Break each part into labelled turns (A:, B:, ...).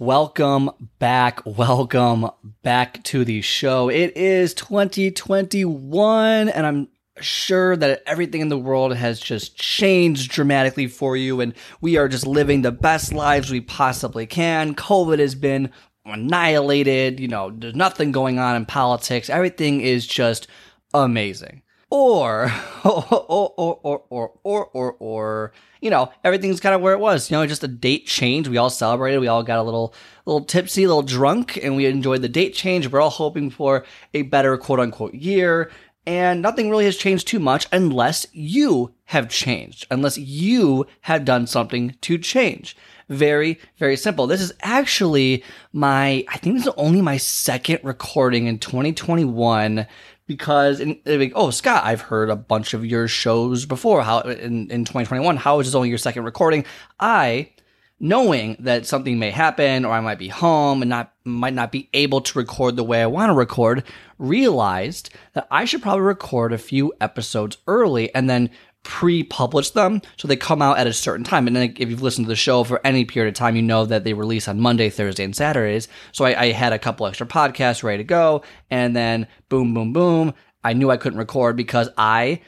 A: Welcome back. Welcome back to the show. It is 2021, and I'm sure that everything in the world has just changed dramatically for you, and we are just living the best lives we possibly can. COVID has been annihilated. You know, there's nothing going on in politics. Everything is just amazing. Or, or, or, or, or, or, or, you know, everything's kind of where it was. You know, just a date change. We all celebrated. We all got a little, little tipsy, a little drunk, and we enjoyed the date change. We're all hoping for a better quote unquote year. And nothing really has changed too much unless you have changed, unless you have done something to change. Very, very simple. This is actually my, I think this is only my second recording in 2021 because in, like, oh Scott, I've heard a bunch of your shows before. How in, in 2021, how is this only your second recording? I knowing that something may happen or I might be home and not might not be able to record the way I want to record, realized that I should probably record a few episodes early and then pre-publish them so they come out at a certain time. And then if you've listened to the show for any period of time you know that they release on monday thursday and saturdays. So I, I, had a couple extra podcasts ready to go and then boom boom boom i knew i couldn't record because i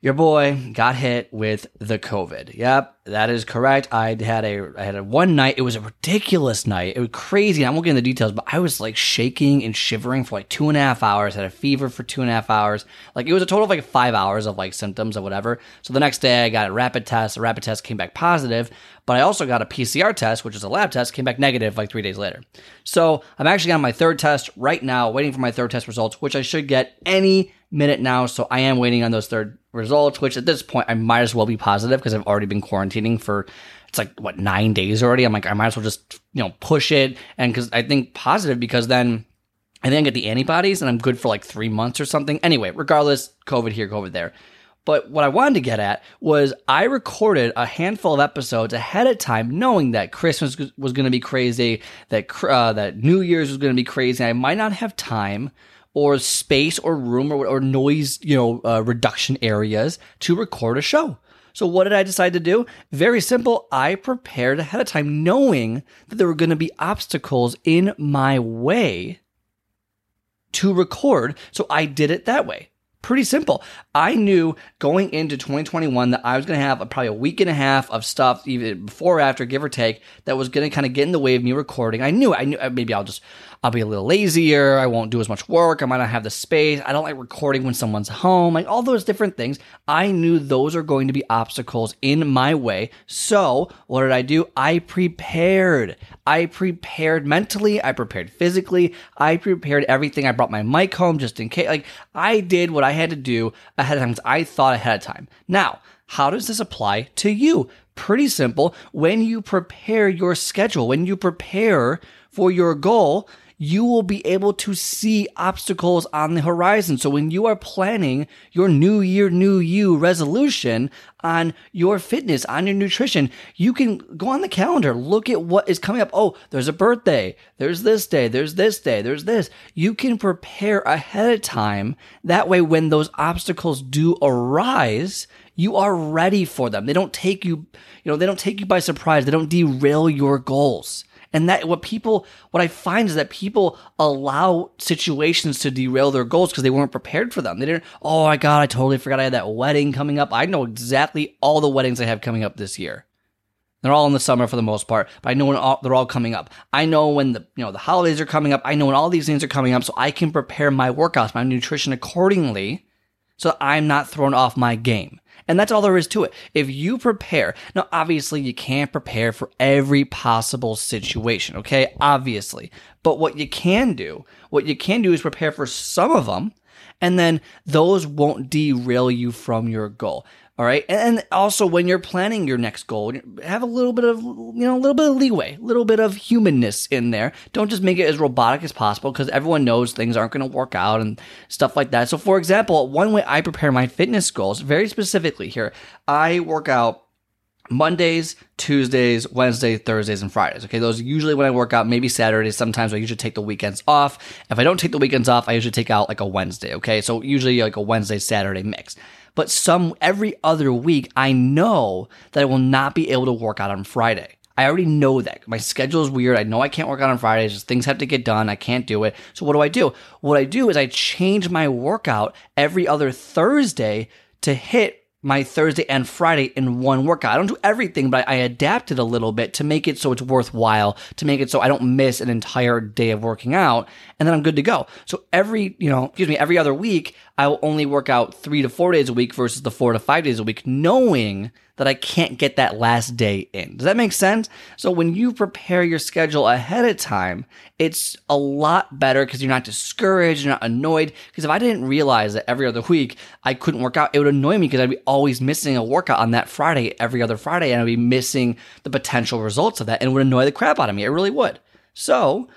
A: your boy got hit with the COVID. Yep, that is correct. I had a I had a one night. It was a ridiculous night. It was crazy. I won't get into the details, but I was like shaking and shivering for like two and a half hours. Had a fever for two and a half hours. Like it was a total of like five hours of like symptoms or whatever. So the next day I got a rapid test. The rapid test came back positive, but I also got a PCR test, which is a lab test, came back negative like three days later. So I'm actually on my third test right now, waiting for my third test results, which I should get any minute now. So I am waiting on those third results, which at this point I might as well be positive because I've already been quarantining for it's like what nine days already. I'm like I might as well just you know push it and because I think positive because then I then get the antibodies and I'm good for like three months or something. Anyway, regardless, COVID here, COVID there. But what I wanted to get at was I recorded a handful of episodes ahead of time, knowing that Christmas was going to be crazy, that uh, that New Year's was going to be crazy. I might not have time or space or room or, or noise, you know, uh, reduction areas to record a show. So what did I decide to do? Very simple. I prepared ahead of time knowing that there were going to be obstacles in my way to record. So I did it that way. Pretty simple. I knew going into 2021 that I was going to have a, probably a week and a half of stuff, even before or after, give or take, that was going to kind of get in the way of me recording. I knew, I knew uh, maybe I'll just I'll be a little lazier. I won't do as much work. I might not have the space. I don't like recording when someone's home. Like all those different things. I knew those are going to be obstacles in my way. So what did I do? I prepared. I prepared mentally. I prepared physically. I prepared everything. I brought my mic home just in case. Like I did what I had to do ahead of time. I thought ahead of time. Now, how does this apply to you? Pretty simple. When you prepare your schedule, when you prepare for your goal, you will be able to see obstacles on the horizon. So when you are planning your new year, new you resolution on your fitness, on your nutrition, you can go on the calendar, look at what is coming up. Oh, there's a birthday. There's this day. There's this day. There's this. You can prepare ahead of time. That way, when those obstacles do arise, you are ready for them. They don't take you, you know, they don't take you by surprise. They don't derail your goals. And that what people, what I find is that people allow situations to derail their goals because they weren't prepared for them. They didn't, oh my God, I totally forgot I had that wedding coming up. I know exactly all the weddings I have coming up this year. They're all in the summer for the most part, but I know when all, they're all coming up. I know when the you know the holidays are coming up. I know when all these things are coming up, so I can prepare my workouts, my nutrition accordingly, so I'm not thrown off my game. And that's all there is to it. If you prepare, now obviously you can't prepare for every possible situation, okay? Obviously. But what you can do, what you can do is prepare for some of them, and then those won't derail you from your goal. All right. And also when you're planning your next goal, have a little bit of, you know, a little bit of leeway, a little bit of humanness in there. Don't just make it as robotic as possible because everyone knows things aren't going to work out and stuff like that. So for example, one way I prepare my fitness goals very specifically here, I work out Mondays, Tuesdays, Wednesdays, Thursdays, and Fridays. Okay, those are usually when I work out, maybe Saturdays. Sometimes I usually take the weekends off. If I don't take the weekends off, I usually take out like a Wednesday. Okay, so usually like a Wednesday, Saturday mix. But some every other week, I know that I will not be able to work out on Friday. I already know that. My schedule is weird. I know I can't work out on Fridays. Just things have to get done. I can't do it. So what do I do? What I do is I change my workout every other Thursday to hit my Thursday and Friday in one workout. I don't do everything, but I, I adapt it a little bit to make it so it's worthwhile, to make it so I don't miss an entire day of working out, and then I'm good to go. So every, you know, excuse me, every other week, I will only work out three to four days a week versus the four to five days a week, knowing that I can't get that last day in. Does that make sense? So when you prepare your schedule ahead of time, it's a lot better because you're not discouraged, you're not annoyed. Because if I didn't realize that every other week I couldn't work out, it would annoy me because I'd be always missing a workout on that Friday, every other Friday, and I'd be missing the potential results of that and it would annoy the crap out of me. It really would. So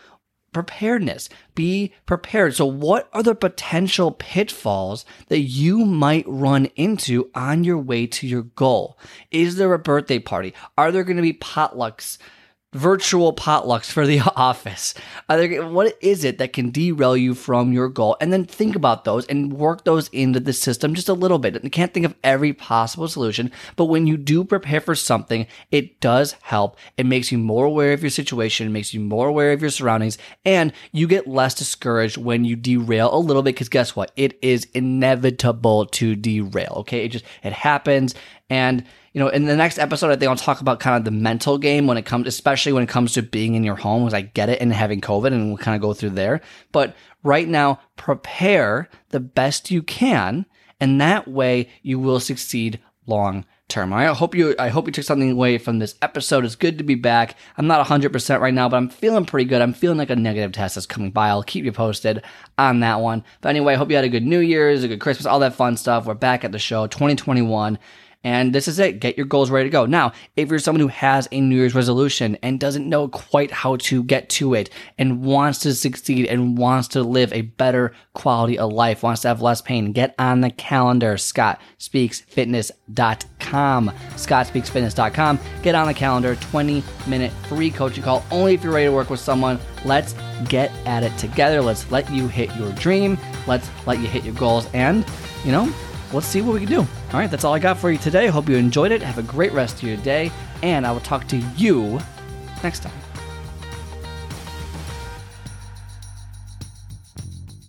A: preparedness. Be prepared. So, what are the potential pitfalls that you might run into on your way to your goal? Is there a birthday party? Are there going to be potlucks? Virtual potlucks for the office. There, what is it that can derail you from your goal? And then think about those and work those into the system just a little bit. You can't think of every possible solution, but when you do prepare for something, it does help. It makes you more aware of your situation, makes you more aware of your surroundings, and you get less discouraged when you derail a little bit because guess what? It is inevitable to derail. Okay. It just, it happens. And you know, in the next episode, I think I'll talk about kind of the mental game when it comes, especially when it comes to being in your home, because I get it and having COVID, and we'll kind of go through there. But right now, prepare the best you can, and that way you will succeed long term. I hope you I hope you took something away from this episode. It's good to be back. I'm not 100% right now, but I'm feeling pretty good. I'm feeling like a negative test is coming by. I'll keep you posted on that one. But anyway, I hope you had a good New Year's, a good Christmas, all that fun stuff. We're back at the show 2021. And this is it. Get your goals ready to go. Now, if you're someone who has a New Year's resolution and doesn't know quite how to get to it and wants to succeed and wants to live a better quality of life, wants to have less pain, get on the calendar. ScottSpeaksFitness.com. ScottSpeaksFitness.com. Get on the calendar. 20 minute free coaching call only if you're ready to work with someone. Let's get at it together. Let's let you hit your dream. Let's let you hit your goals. And, you know, let's see what we can do. All right, that's all I got for you today. Hope you enjoyed it. Have a great rest of your day, and I will talk to you next time.